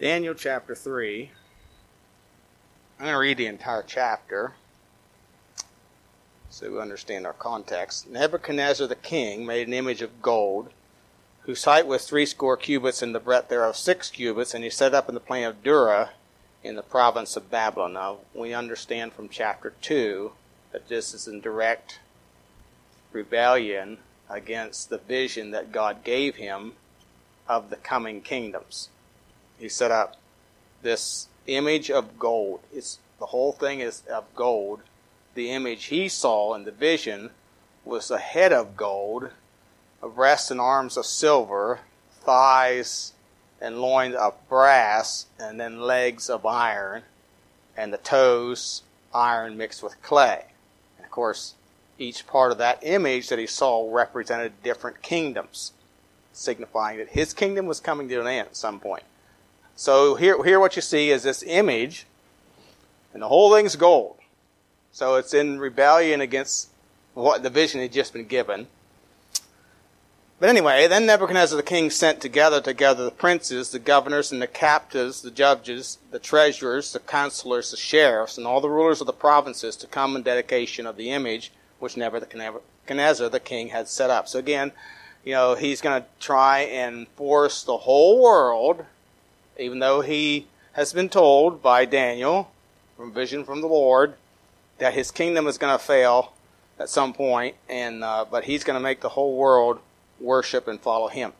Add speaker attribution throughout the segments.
Speaker 1: Daniel chapter 3. I'm going to read the entire chapter so we understand our context. Nebuchadnezzar the king made an image of gold, whose height was threescore cubits and the breadth thereof six cubits, and he set up in the plain of Dura in the province of Babylon. Now, we understand from chapter 2 that this is in direct rebellion against the vision that God gave him of the coming kingdoms. He set up this image of gold. It's the whole thing is of gold. The image he saw in the vision was a head of gold, a breast and arms of silver, thighs and loins of brass, and then legs of iron, and the toes iron mixed with clay. And of course, each part of that image that he saw represented different kingdoms, signifying that his kingdom was coming to an end at some point. So here, here what you see is this image, and the whole thing's gold. So it's in rebellion against what the vision had just been given. But anyway, then Nebuchadnezzar the king sent together together the princes, the governors, and the captives, the judges, the treasurers, the counselors, the sheriffs, and all the rulers of the provinces to come in dedication of the image which Nebuchadnezzar the king had set up. So again, you know, he's going to try and force the whole world, even though he has been told by Daniel from vision from the Lord that his kingdom is going to fail at some point, and uh, but he's going to make the whole world worship and follow him.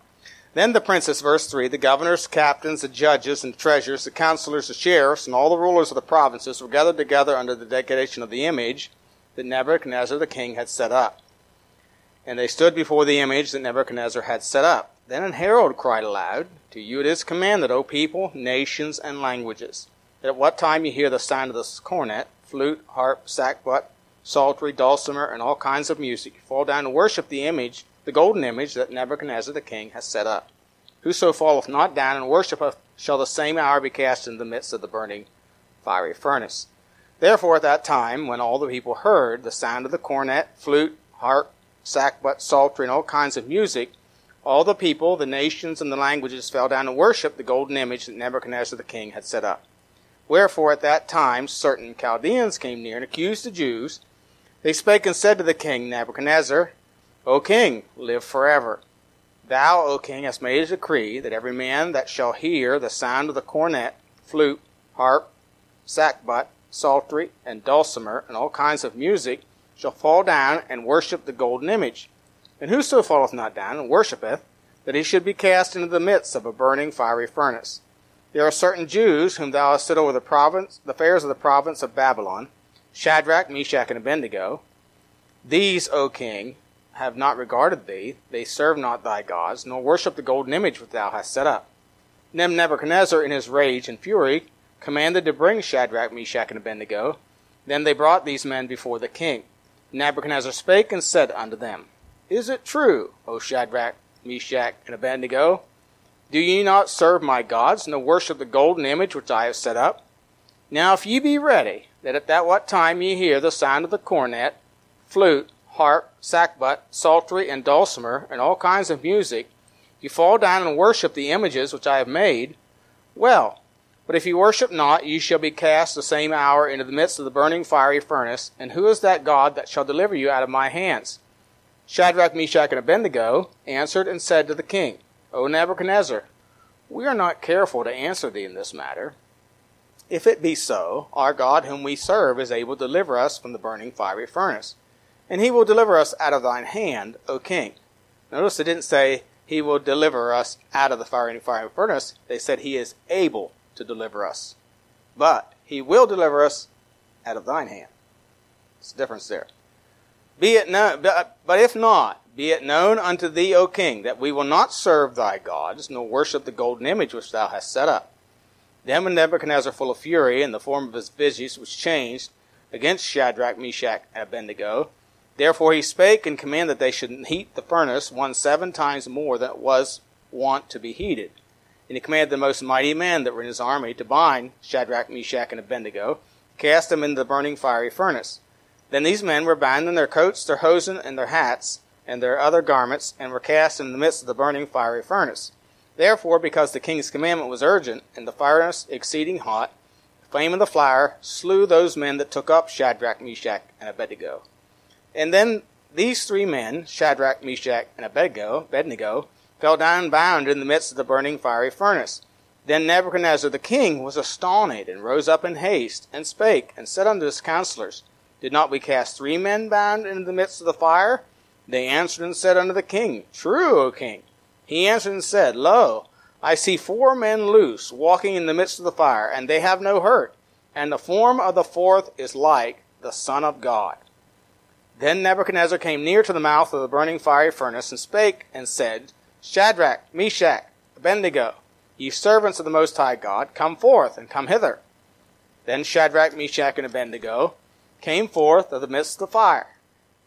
Speaker 1: Then the princes, verse 3, the governors, captains, the judges, and treasurers, the counselors, the sheriffs, and all the rulers of the provinces were gathered together under the dedication of the image that Nebuchadnezzar the king had set up. And they stood before the image that Nebuchadnezzar had set up. Then an herald cried aloud, To you it is commanded, O people, nations, and languages, that at what time you hear the sound of the cornet, flute, harp, sackbut, psaltery, dulcimer, and all kinds of music, you fall down and worship the image the golden image that Nebuchadnezzar the king has set up. Whoso falleth not down and worshipeth shall the same hour be cast into the midst of the burning fiery furnace. Therefore, at that time, when all the people heard the sound of the cornet, flute, harp, sackbut, psaltery, and all kinds of music, all the people, the nations, and the languages fell down and worshipped the golden image that Nebuchadnezzar the king had set up. Wherefore, at that time, certain Chaldeans came near and accused the Jews. They spake and said to the king Nebuchadnezzar, O king, live forever. Thou, O king, hast made a decree that every man that shall hear the sound of the cornet, flute, harp, sackbut, psaltery, and dulcimer, and all kinds of music, shall fall down and worship the golden image. And whoso falleth not down and worshippeth, that he should be cast into the midst of a burning fiery furnace. There are certain Jews whom thou hast set over the province, the affairs of the province of Babylon, Shadrach, Meshach, and Abednego. These, O king, have not regarded thee, they serve not thy gods, nor worship the golden image which thou hast set up. Then Nebuchadnezzar, in his rage and fury, commanded to bring Shadrach, Meshach, and Abednego. Then they brought these men before the king. Nebuchadnezzar spake and said unto them, Is it true, O Shadrach, Meshach, and Abednego? Do ye not serve my gods, nor worship the golden image which I have set up? Now if ye be ready, that at that what time ye hear the sound of the cornet, flute, harp, sackbut, psaltery, and dulcimer, and all kinds of music, you fall down and worship the images which I have made, well, but if you worship not, you shall be cast the same hour into the midst of the burning fiery furnace. And who is that God that shall deliver you out of my hands? Shadrach, Meshach, and Abednego answered and said to the king, O Nebuchadnezzar, we are not careful to answer thee in this matter. If it be so, our God whom we serve is able to deliver us from the burning fiery furnace and he will deliver us out of thine hand, O king. Notice it didn't say he will deliver us out of the fiery fire furnace. They said he is able to deliver us. But he will deliver us out of thine hand. There's a difference there. Be it known, but if not, be it known unto thee, O king, that we will not serve thy gods, nor worship the golden image which thou hast set up. Then when Nebuchadnezzar, full of fury, and the form of his visage was changed against Shadrach, Meshach, and Abednego, Therefore he spake and commanded that they should heat the furnace one seven times more than it was wont to be heated. And he commanded the most mighty men that were in his army to bind Shadrach, Meshach, and Abednego, cast them into the burning fiery furnace. Then these men were bound in their coats, their hosen, and their hats, and their other garments, and were cast in the midst of the burning fiery furnace. Therefore, because the king's commandment was urgent, and the furnace exceeding hot, the flame of the fire slew those men that took up Shadrach, Meshach, and Abednego. And then these three men, Shadrach, Meshach, and Abednego, Abednego, fell down bound in the midst of the burning fiery furnace. Then Nebuchadnezzar the king was astonished, and rose up in haste, and spake, and said unto his counselors, Did not we cast three men bound into the midst of the fire? They answered and said unto the king, True, O king. He answered and said, Lo, I see four men loose, walking in the midst of the fire, and they have no hurt, and the form of the fourth is like the Son of God. Then Nebuchadnezzar came near to the mouth of the burning fiery furnace, and spake and said, Shadrach, Meshach, Abednego, ye servants of the Most High God, come forth and come hither. Then Shadrach, Meshach, and Abednego came forth of the midst of the fire.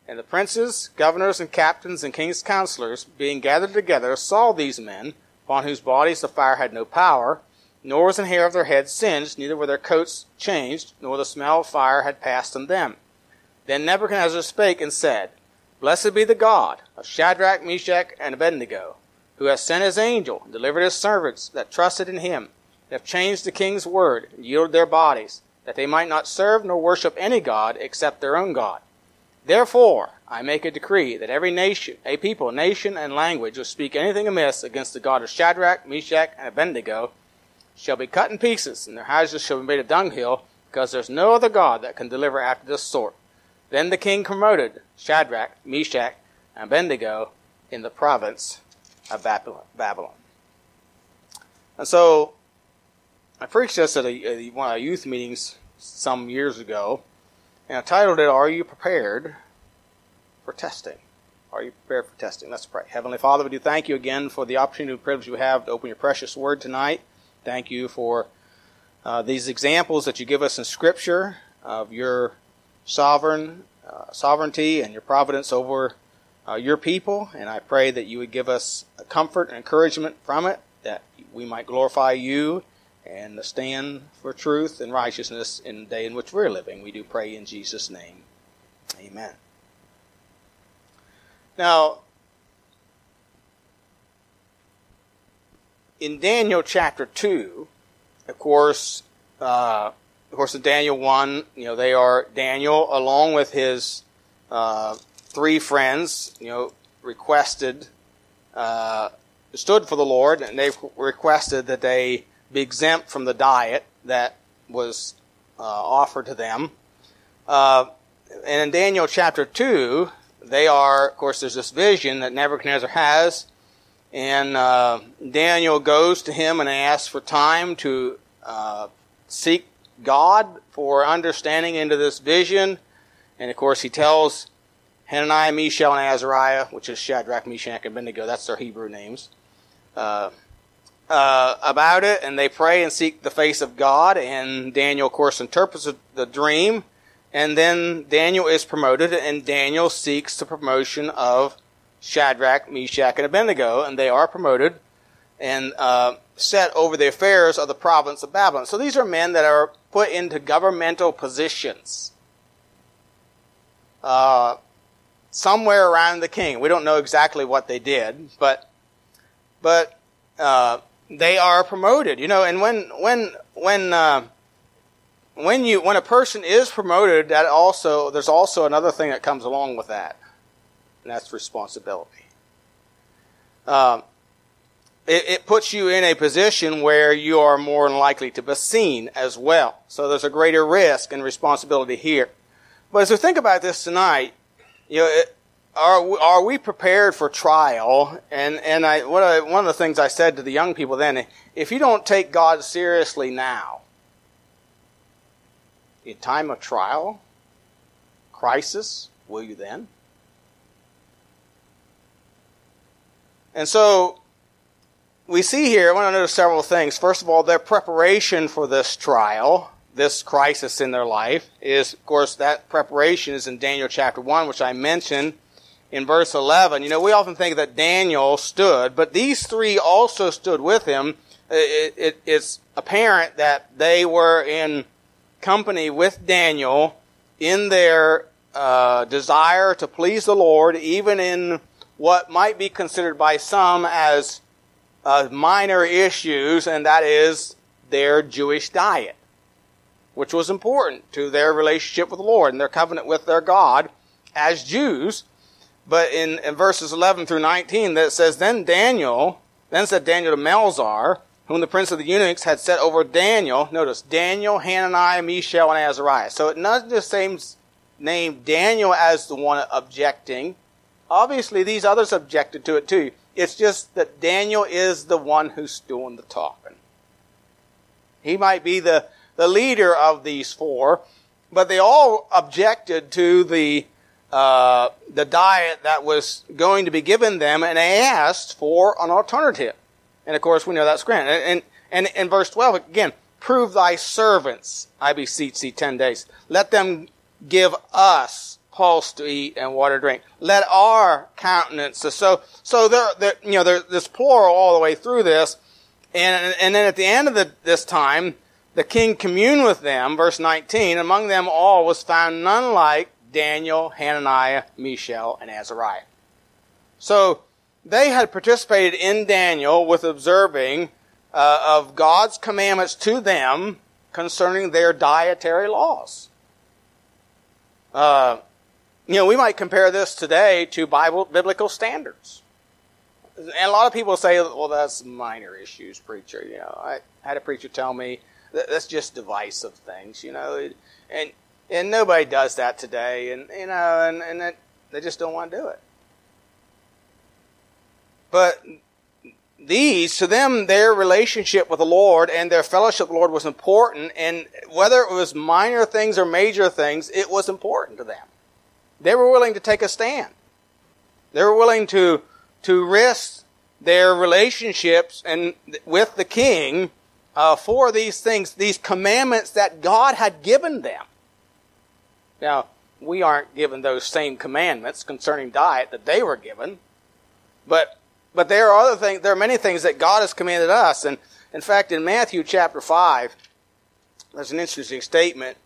Speaker 1: And the princes, governors, and captains, and king's counselors, being gathered together, saw these men, upon whose bodies the fire had no power, nor was an hair of their heads singed, neither were their coats changed, nor the smell of fire had passed on them. Then Nebuchadnezzar spake and said, Blessed be the God of Shadrach, Meshach, and Abednego, who has sent his angel, and delivered his servants that trusted in him, and have changed the king's word, and yielded their bodies, that they might not serve nor worship any god except their own God. Therefore, I make a decree that every nation, a people, nation, and language who speak anything amiss against the God of Shadrach, Meshach, and Abednego shall be cut in pieces, and their houses shall be made a dunghill, because there's no other God that can deliver after this sort. Then the king promoted Shadrach, Meshach, and Abednego in the province of Babylon. And so, I preached this at a, one of our youth meetings some years ago, and I titled it, Are You Prepared for Testing? Are you prepared for testing? Let's pray. Heavenly Father, we do thank you again for the opportunity and privilege we have to open your precious word tonight. Thank you for uh, these examples that you give us in Scripture of your sovereign uh, sovereignty and your providence over uh, your people. And I pray that you would give us comfort and encouragement from it, that we might glorify you and stand for truth and righteousness in the day in which we're living. We do pray in Jesus' name. Amen. Now, in Daniel chapter 2, of course, uh, of course, in Daniel 1, you know, they are Daniel along with his uh, three friends, you know, requested, uh, stood for the Lord, and they requested that they be exempt from the diet that was uh, offered to them. Uh, and in Daniel chapter 2, they are, of course, there's this vision that Nebuchadnezzar has, and uh, Daniel goes to him and asks for time to uh, seek God for understanding into this vision. And of course, he tells Hananiah, Mishael, and Azariah, which is Shadrach, Meshach, and Abednego. That's their Hebrew names. Uh, uh, about it, and they pray and seek the face of God. And Daniel, of course, interprets the dream. And then Daniel is promoted, and Daniel seeks the promotion of Shadrach, Meshach, and Abednego, and they are promoted and uh, set over the affairs of the province of Babylon. So these are men that are put into governmental positions. Uh, somewhere around the king. We don't know exactly what they did, but but uh, they are promoted. You know, and when when when uh, when you when a person is promoted, that also there's also another thing that comes along with that, and that's responsibility. Um, it, it, puts you in a position where you are more likely to be seen as well. So there's a greater risk and responsibility here. But as we think about this tonight, you know, it, are are we prepared for trial? And and I, what I, one of the things I said to the young people then, if you don't take God seriously now, in time of trial, crisis, will you then? And so we see here, I want to notice several things. First of all, their preparation for this trial, this crisis in their life, is, of course, that preparation is in Daniel chapter 1, which I mentioned in verse 11. You know, we often think that Daniel stood, but these three also stood with him. It, it, it's apparent that they were in company with Daniel in their uh, desire to please the Lord, even in what might be considered by some as uh, minor issues, and that is their Jewish diet, which was important to their relationship with the Lord and their covenant with their God as Jews. But in, in verses 11 through 19, that says, Then Daniel, then said Daniel to Melzar, whom the prince of the eunuchs had set over Daniel. Notice, Daniel, Hananiah, Mishael, and Azariah. So it doesn't the same name Daniel as the one objecting. Obviously, these others objected to it too. It's just that Daniel is the one who's doing the talking. He might be the, the leader of these four, but they all objected to the uh, the diet that was going to be given them, and they asked for an alternative. And of course, we know that's granted. And, and, in verse 12, again, prove thy servants, I beseech thee, 10 days. Let them give us pulse to eat and water to drink. Let our countenance. So, so there, there you know, there's this plural all the way through this. And, and then at the end of the, this time, the king communed with them, verse 19. Among them all was found none like Daniel, Hananiah, Mishael, and Azariah. So, they had participated in Daniel with observing uh, of God's commandments to them concerning their dietary laws. Uh, you know, we might compare this today to Bible biblical standards. And a lot of people say, well, that's minor issues, preacher. You know, I had a preacher tell me that's just divisive things, you know, and, and nobody does that today. And, you know, and, and they just don't want to do it. But these, to them, their relationship with the Lord and their fellowship with the Lord was important, and whether it was minor things or major things, it was important to them. They were willing to take a stand. They were willing to, to risk their relationships and with the king uh, for these things, these commandments that God had given them. Now, we aren't given those same commandments concerning diet that they were given, but but there are other things, there are many things that God has commanded us. And in fact, in Matthew chapter 5, there's an interesting statement.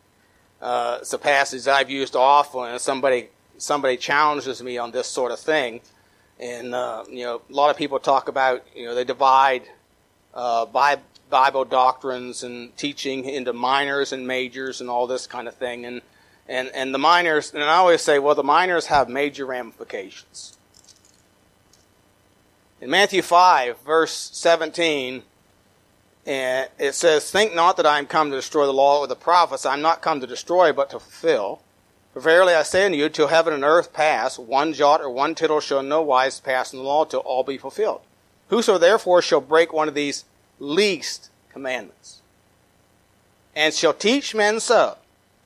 Speaker 1: Uh, it's a passage I've used often, and somebody, somebody challenges me on this sort of thing. And, uh, you know, a lot of people talk about, you know, they divide uh, Bible doctrines and teaching into minors and majors and all this kind of thing. And, and, and the minors, and I always say, well, the minors have major ramifications. In Matthew 5, verse 17, eh, it says, Think not that I am come to destroy the law or the prophets. I am not come to destroy, but to fulfill. For verily I say unto you, till heaven and earth pass, one jot or one tittle shall no wise pass in the law till all be fulfilled. Whoso therefore shall break one of these least commandments, and shall teach men so,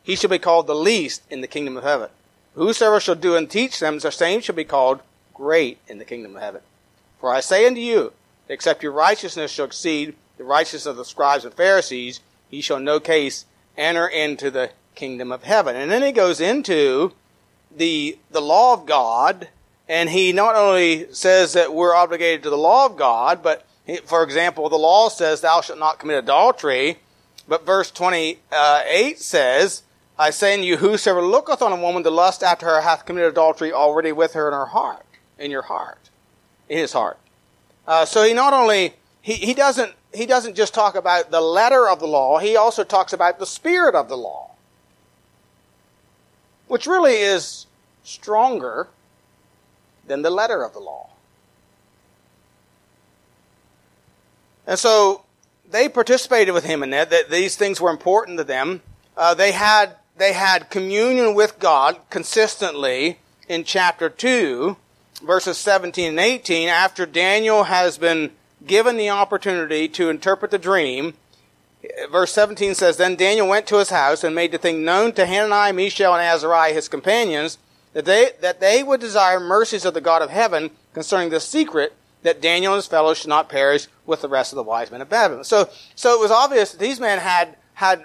Speaker 1: he shall be called the least in the kingdom of heaven. Whosoever shall do and teach them, the same shall be called great in the kingdom of heaven. For I say unto you, except your righteousness shall exceed the righteousness of the scribes and Pharisees, ye shall in no case enter into the kingdom of heaven. And then he goes into the, the law of God, and he not only says that we're obligated to the law of God, but for example, the law says thou shalt not commit adultery, but verse 28 uh, says, I say unto you, whosoever looketh on a woman to lust after her hath committed adultery already with her in her heart, in your heart in his heart. Uh, so he not only he, he doesn't he doesn't just talk about the letter of the law, he also talks about the spirit of the law. Which really is stronger than the letter of the law. And so they participated with him in that, that these things were important to them. Uh, they had they had communion with God consistently in chapter 2 verses 17 and 18, after Daniel has been given the opportunity to interpret the dream, verse 17 says, Then Daniel went to his house and made the thing known to Hananiah, Mishael, and Azariah, his companions, that they, that they would desire mercies of the God of heaven concerning the secret that Daniel and his fellows should not perish with the rest of the wise men of Babylon. So, so it was obvious that these men had, had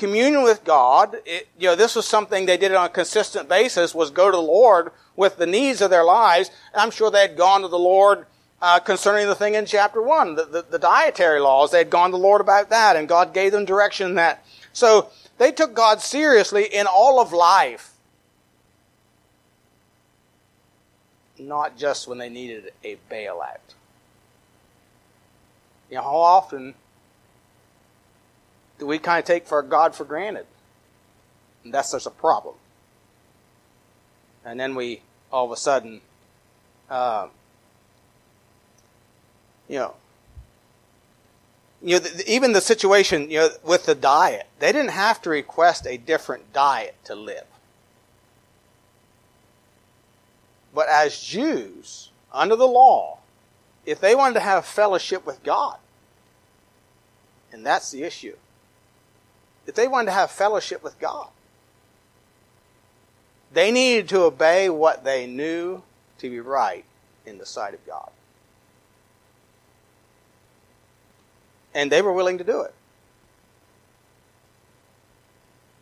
Speaker 1: communion with God. It, you know, this was something they did on a consistent basis, was go to the Lord with the needs of their lives. I'm sure they had gone to the Lord uh, concerning the thing in chapter 1, the, the, the dietary laws. They had gone to the Lord about that, and God gave them direction in that. So they took God seriously in all of life. Not just when they needed a bailout. You know, how often do we kind of take for God for granted? And that's just a problem. And then we all of a sudden, uh, you know, you know, the, even the situation, you know, with the diet, they didn't have to request a different diet to live. But as Jews, under the law, if they wanted to have fellowship with God, and that's the issue, if they wanted to have fellowship with God, they needed to obey what they knew to be right in the sight of God. And they were willing to do it.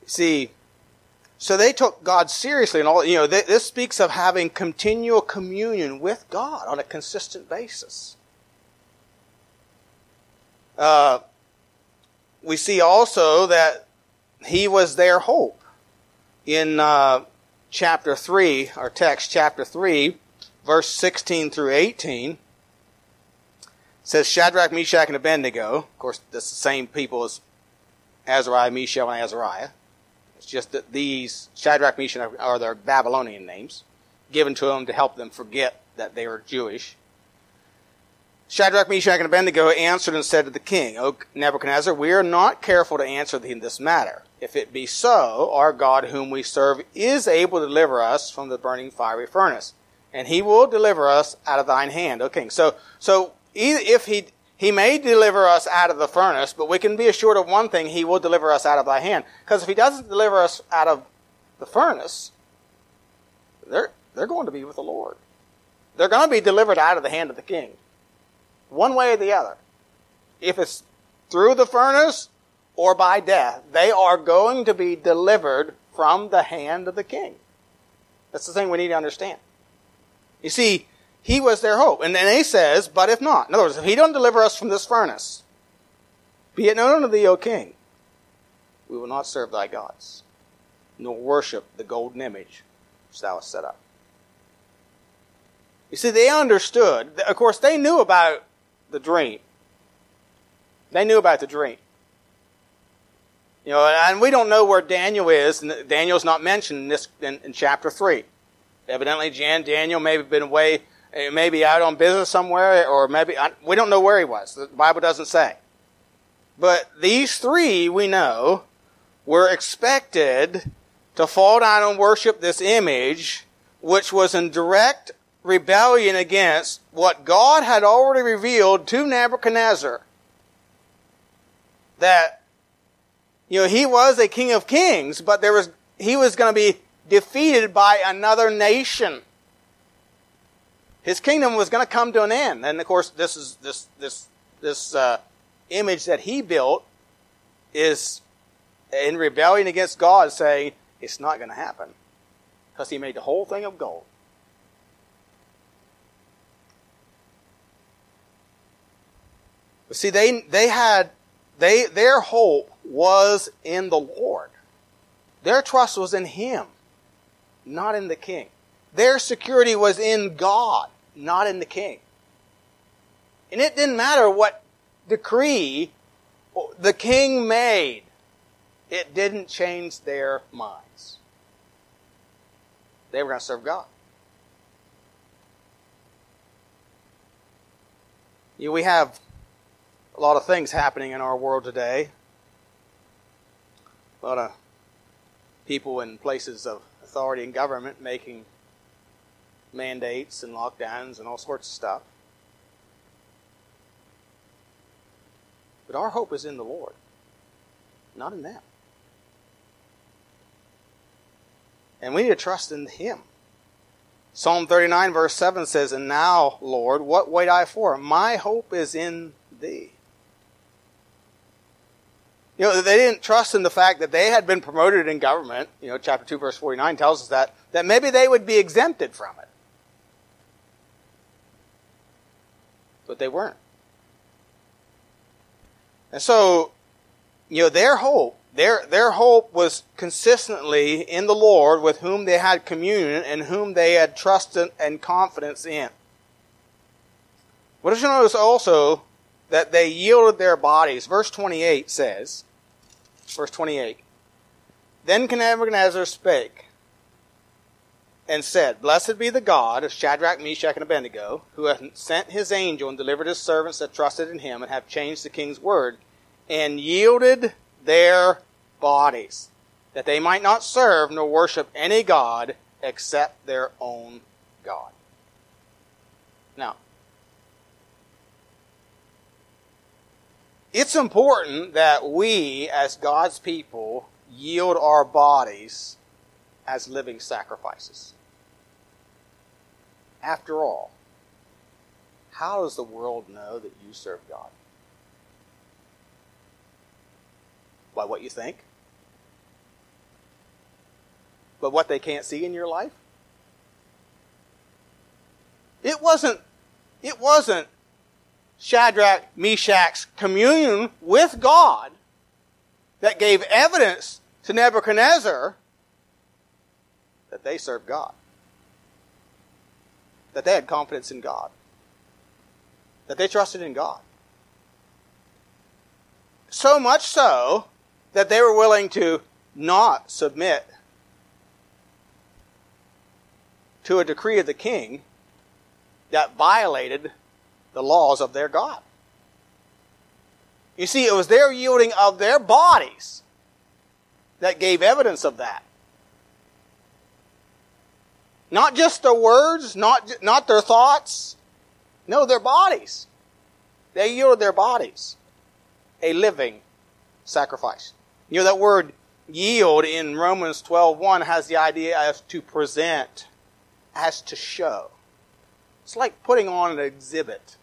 Speaker 1: See, so they took God seriously, and all you know. This speaks of having continual communion with God on a consistent basis. Uh, we see also that he was their hope in uh, chapter three, our text, chapter three, verse sixteen through eighteen. says Shadrach, Meshach, and Abednego. Of course, that's the same people as Azariah, Mishael, and Azariah It's just that these Shadrach, Meshach are their Babylonian names, given to them to help them forget that they were Jewish. Shadrach, Meshach, and Abednego answered and said to the king, O Nebuchadnezzar, we are not careful to answer thee in this matter. If it be so, our God whom we serve is able to deliver us from the burning fiery furnace, and he will deliver us out of thine hand, O king. So, so if he he may deliver us out of the furnace, but we can be assured of one thing He will deliver us out of thy hand. Because if He doesn't deliver us out of the furnace, they're, they're going to be with the Lord. They're going to be delivered out of the hand of the king. One way or the other. If it's through the furnace or by death, they are going to be delivered from the hand of the king. That's the thing we need to understand. You see, he was their hope. And then he says, but if not. In other words, if he don't deliver us from this furnace, be it known unto thee, O king, we will not serve thy gods, nor worship the golden image which thou hast set up. You see, they understood. Of course, they knew about the dream. They knew about the dream. You know, and we don't know where Daniel is, and Daniel's not mentioned in this in, in chapter three. Evidently, Jan Daniel may have been away eh, maybe out on business somewhere, or maybe, we don't know where he was. The Bible doesn't say. But these three, we know, were expected to fall down and worship this image, which was in direct rebellion against what God had already revealed to Nebuchadnezzar. That, you know, he was a king of kings, but there was, he was going to be defeated by another nation his kingdom was going to come to an end. And of course, this is this this this uh, image that he built is in rebellion against God, saying it's not going to happen because he made the whole thing of gold. But see, they they had they their hope was in the Lord. Their trust was in Him, not in the king. Their security was in God not in the king. And it didn't matter what decree the king made, it didn't change their minds. They were going to serve God. You know, we have a lot of things happening in our world today. A lot of people in places of authority and government making mandates and lockdowns and all sorts of stuff. But our hope is in the Lord, not in them. And we need to trust in Him. Psalm 39, verse 7 says, And now, Lord, what wait I for? My hope is in Thee. You know, they didn't trust in the fact that they had been promoted in government. You know, chapter 2, verse 49 tells us that, that maybe they would be exempted from it. but they weren't. And so, you know, their hope, their, their hope was consistently in the Lord with whom they had communion and whom they had trust and confidence in. What did you notice also that they yielded their bodies. Verse 28 says, verse 28, Then Nebuchadnezzar spake and said, Blessed be the God of Shadrach, Meshach, and Abednego, who hath sent his angel and delivered his servants that trusted in him and have changed the king's word, and yielded their bodies, that they might not serve nor worship any God except their own God. Now, it's important that we, as God's people, yield our bodies as living sacrifices. After all, how does the world know that you serve God? By what you think? But what they can't see in your life? It wasn't, it wasn't Shadrach, Meshach's communion with God that gave evidence to Nebuchadnezzar that they served God. That they had confidence in God. That they trusted in God. So much so that they were willing to not submit to a decree of the king that violated the laws of their God. You see, it was their yielding of their bodies that gave evidence of that. Not just their words, not, not their thoughts. No, their bodies. They yielded their bodies. A living sacrifice. You know, that word yield in Romans 12.1 has the idea as to present, as to show. It's like putting on an exhibit.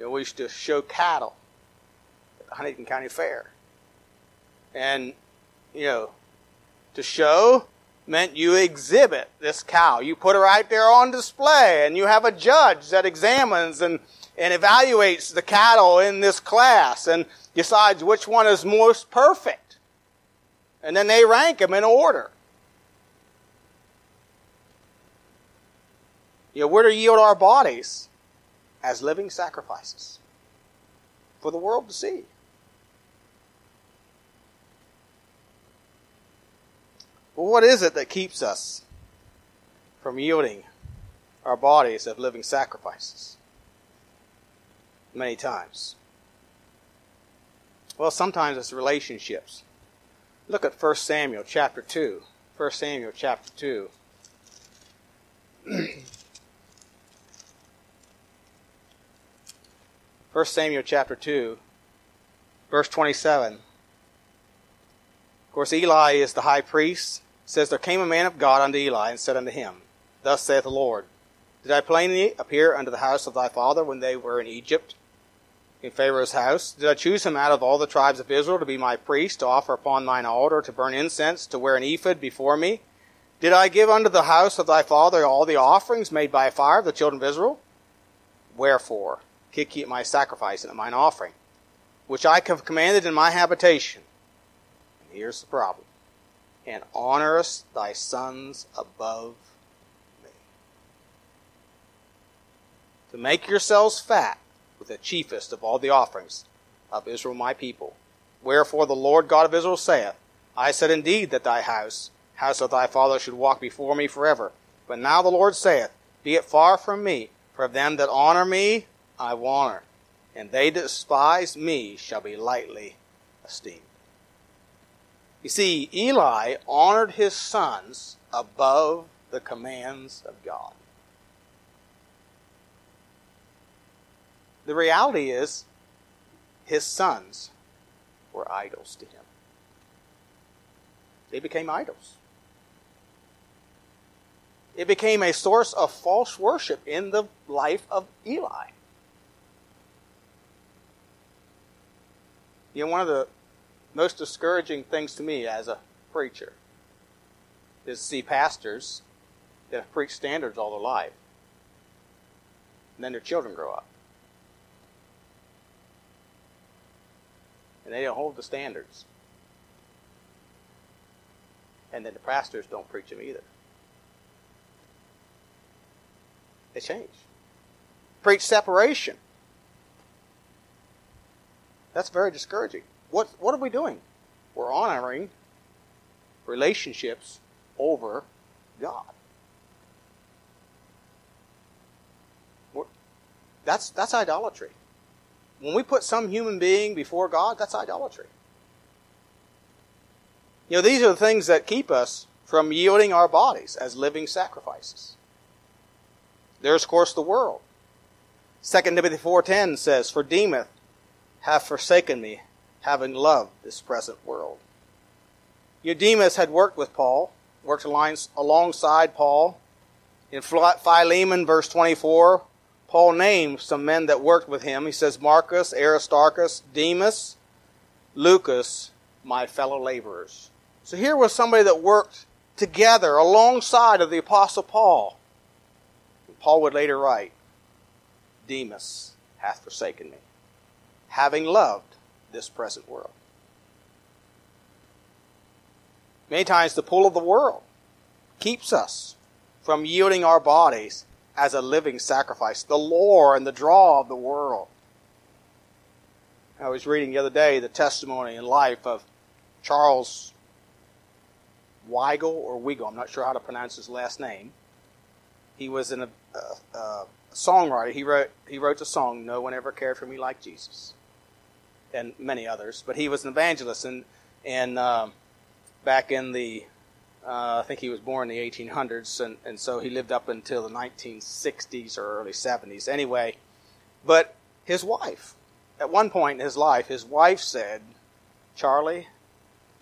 Speaker 1: You know, we used to show cattle at the Huntington County Fair. And, you know, to show meant you exhibit this cow. You put it right there on display, and you have a judge that examines and, and evaluates the cattle in this class and decides which one is most perfect. And then they rank them in order. You know, we're to yield our bodies as living sacrifices for the world to see. Well, what is it that keeps us from yielding our bodies as living sacrifices? Many times. Well, sometimes it's relationships. Look at 1 Samuel chapter 2. 1 Samuel chapter 2. 1 Samuel chapter 2, verse 27. Of course, Eli is the high priest. It says, There came a man of God unto Eli and said unto him, Thus saith the Lord, Did I plainly appear unto the house of thy father when they were in Egypt, in Pharaoh's house? Did I choose him out of all the tribes of Israel to be my priest, to offer upon mine altar, to burn incense, to wear an ephod before me? Did I give unto the house of thy father all the offerings made by fire of the children of Israel? Wherefore? Kick ye at my sacrifice and at mine offering, which I have commanded in my habitation. And here's the problem. And honorest thy sons above me. To make yourselves fat with the chiefest of all the offerings of Israel my people. Wherefore the Lord God of Israel saith, I said indeed that thy house, house of thy father, should walk before me forever. But now the Lord saith, Be it far from me, for them that honor me I will honor, and they despise me shall be lightly esteemed. You see, Eli honored his sons above the commands of God. The reality is, his sons were idols to him. They became idols. It became a source of false worship in the life of Eli. You know, one of the most discouraging things to me as a preacher is to see pastors that have preached standards all their life, and then their children grow up. And they don't hold the standards. And then the pastors don't preach them either. They change. preach separation. That's very discouraging. What, what are we doing? We're honoring relationships over God. That's, that's idolatry. When we put some human being before God, that's idolatry. You know, these are the things that keep us from yielding our bodies as living sacrifices. There's, of course, the world. 2 Timothy 4.10 says, For Demas hath forsaken me, having loved this present world. Eudemus had worked with Paul, worked alongside Paul. In Philemon, verse 24, Paul names some men that worked with him. He says, Marcus, Aristarchus, Demas, Lucas, my fellow laborers. So here was somebody that worked together alongside of the Apostle Paul. Paul would later write, Demas hath forsaken me, having loved this present world. Many times the pull of the world keeps us from yielding our bodies as a living sacrifice, the lure and the draw of the world. I was reading the other day the testimony and life of Charles Weigle or Weigel, I'm not sure how to pronounce his last name. He was a, a, a songwriter. He wrote he wrote the song "No One Ever Cared for Me Like Jesus," and many others. But he was an evangelist, and and um, back in the uh, I think he was born in the 1800s, and, and so he lived up until the 1960s or early 70s. Anyway, but his wife, at one point in his life, his wife said, Charlie,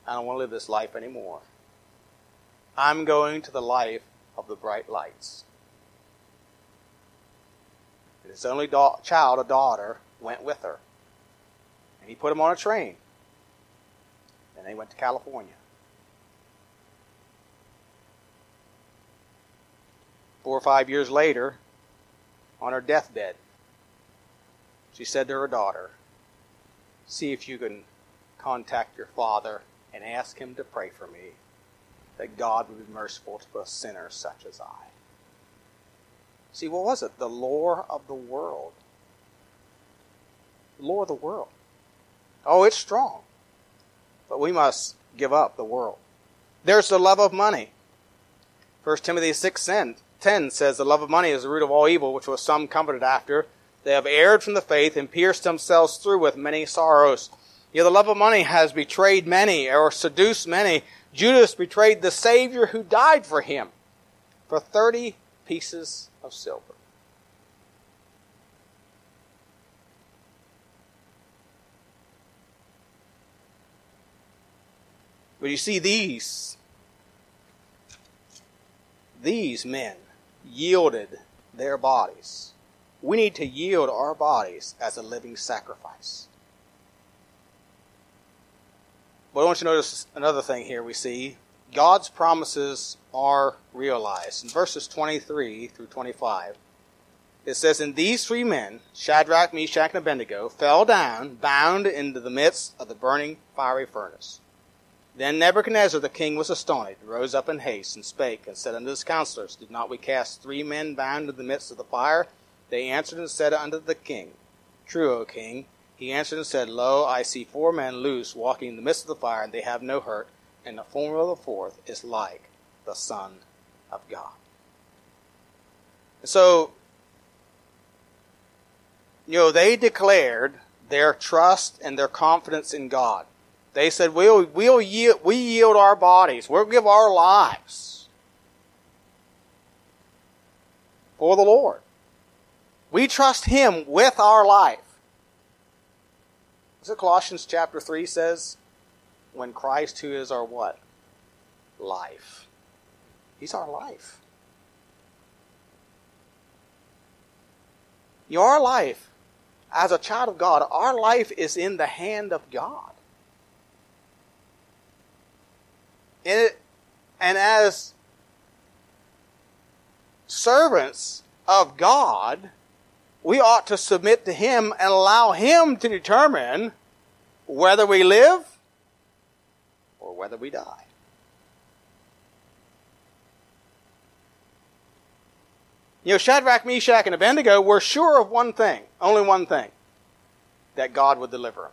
Speaker 1: I don't want to live this life anymore. I'm going to the life of the bright lights. And his only da- child, a daughter, went with her. And he put him on a train. And they went to California. four or five years later, on her deathbed, she said to her daughter, See if you can contact your father and ask him to pray for me, that God would be merciful to a sinner such as I. See, what was it? The lore of the world. The lore of the world. Oh, it's strong. But we must give up the world. There's the love of money. 1 Timothy 6 10 says, The love of money is the root of all evil, which was some comforted after. They have erred from the faith and pierced themselves through with many sorrows. Know, the love of money has betrayed many or seduced many. Judas betrayed the Savior who died for him for 30 pieces of silver. But you see, these, these men yielded their bodies. We need to yield our bodies as a living sacrifice. But I want you to notice another thing here we see. God's promises are realized. In verses 23 through 25, it says, And these three men, Shadrach, Meshach, and Abednego, fell down, bound into the midst of the burning fiery furnace. Then Nebuchadnezzar the king was astonished, rose up in haste, and spake, and said unto his counselors, Did not we cast three men bound in the midst of the fire? They answered and said unto the king, True, O king. He answered and said, Lo, I see four men loose walking in the midst of the fire, and they have no hurt, and the form of the fourth is like the Son of God. And so, you know, they declared their trust and their confidence in God. They said, we'll, we'll yield, we yield our bodies. We'll give our lives for the Lord. We trust Him with our life. It Colossians chapter 3 says? When Christ, who is our what? Life. He's our life. Your life, as a child of God, our life is in the hand of God. And, and as servants of God, we ought to submit to Him and allow Him to determine whether we live or whether we die. You know, Shadrach, Meshach, and Abednego were sure of one thing, only one thing, that God would deliver them.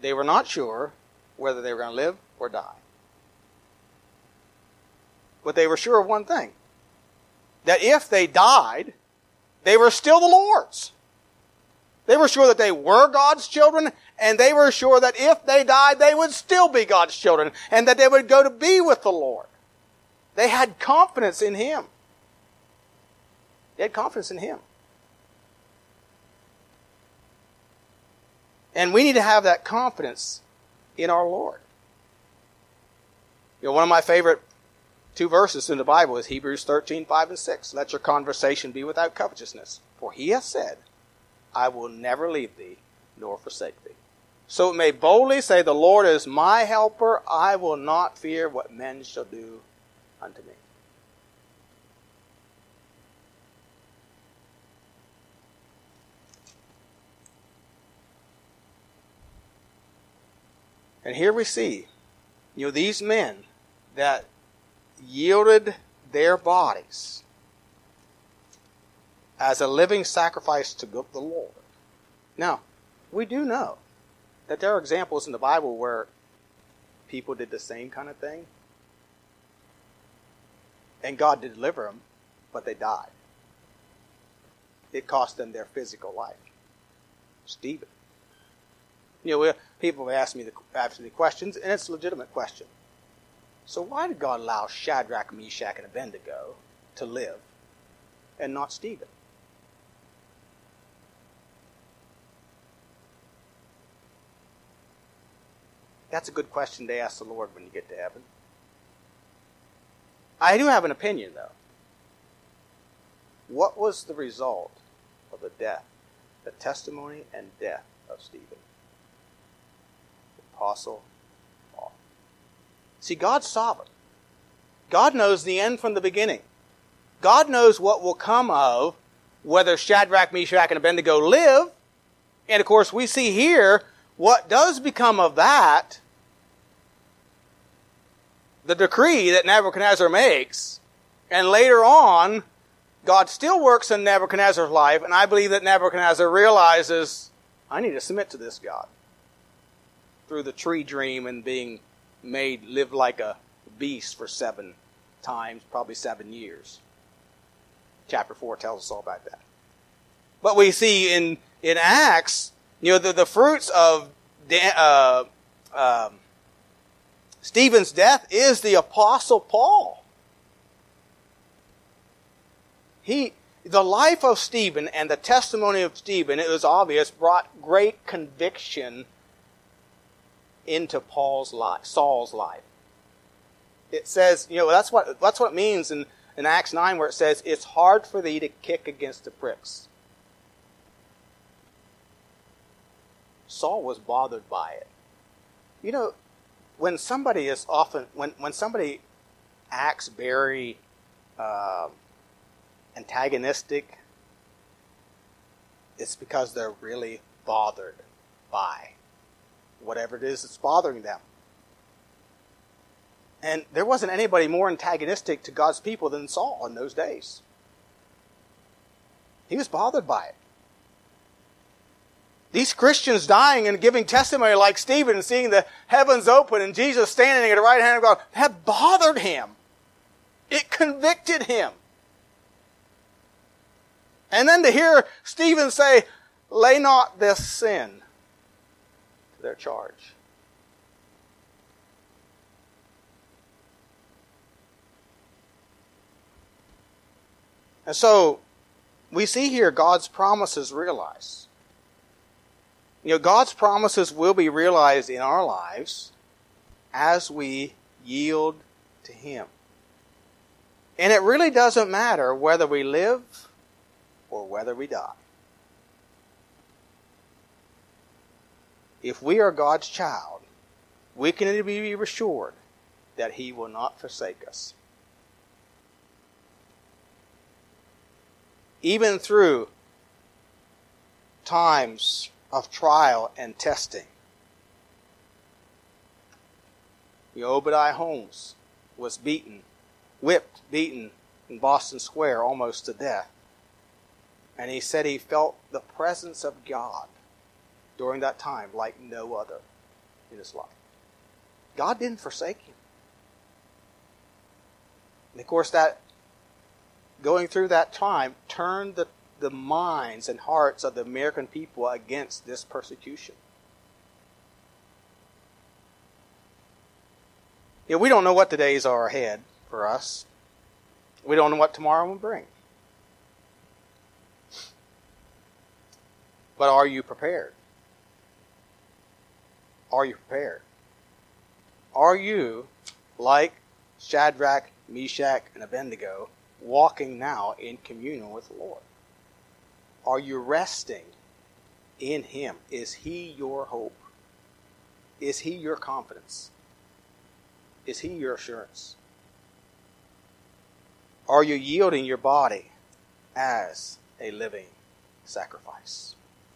Speaker 1: They were not sure whether they were going to live or die. But they were sure of one thing that if they died, they were still the Lord's. They were sure that they were God's children, and they were sure that if they died, they would still be God's children, and that they would go to be with the Lord. They had confidence in Him. They had confidence in Him. And we need to have that confidence in our Lord. You know, one of my favorite two verses in the Bible is Hebrews 13, 5 and 6. Let your conversation be without covetousness. For he has said, I will never leave thee nor forsake thee. So it may boldly say, The Lord is my helper. I will not fear what men shall do unto me. And here we see, you know, these men that yielded their bodies as a living sacrifice to the Lord. Now, we do know that there are examples in the Bible where people did the same kind of thing, and God did deliver them, but they died. It cost them their physical life. Stephen. You know, people have asked me the, asked me questions, and it's a legitimate question. So why did God allow Shadrach, Meshach, and Abednego to live and not Stephen? That's a good question to ask the Lord when you get to heaven. I do have an opinion, though. What was the result of the death, the testimony and death of Stephen? The Apostle See, God's sovereign. God knows the end from the beginning. God knows what will come of whether Shadrach, Meshach, and Abednego live. And of course, we see here what does become of that. The decree that Nebuchadnezzar makes. And later on, God still works in Nebuchadnezzar's life, and I believe that Nebuchadnezzar realizes, I need to submit to this God. Through the tree dream and being made live like a beast for seven times, probably seven years. Chapter 4 tells us all about that. But we see in, in Acts, you know, the, the fruits of uh, um, Stephen's death is the Apostle Paul. He, the life of Stephen and the testimony of Stephen, it was obvious, brought great conviction into Paul's life, Saul's life. It says, you know, that's what that's what it means in, in Acts 9 where it says, It's hard for thee to kick against the pricks. Saul was bothered by it. You know, when somebody is often when, when somebody acts very uh, antagonistic, it's because they're really bothered by whatever it is that's bothering them. And there wasn't anybody more antagonistic to God's people than Saul in those days. He was bothered by it. These Christians dying and giving testimony like Stephen and seeing the heavens open and Jesus standing at the right hand of God, that bothered him. It convicted him. And then to hear Stephen say, lay not this sin their charge. And so we see here God's promises realized. You know, God's promises will be realized in our lives as we yield to Him. And it really doesn't matter whether we live or whether we die. If we are God's child, we can be assured that He will not forsake us. Even through times of trial and testing. The Obadiah Holmes was beaten, whipped, beaten in Boston Square almost to death. And he said he felt the presence of God during that time like no other in his life. God didn't forsake him. And of course, that going through that time turned the, the minds and hearts of the American people against this persecution. Yeah, we don't know what the days are ahead for us. We don't know what tomorrow will bring. But are you prepared? Are you prepared? Are you, like Shadrach, Meshach, and Abednego, walking now in communion with the Lord? Are you resting in Him? Is He your hope? Is He your confidence? Is He your assurance? Are you yielding your body as a living sacrifice?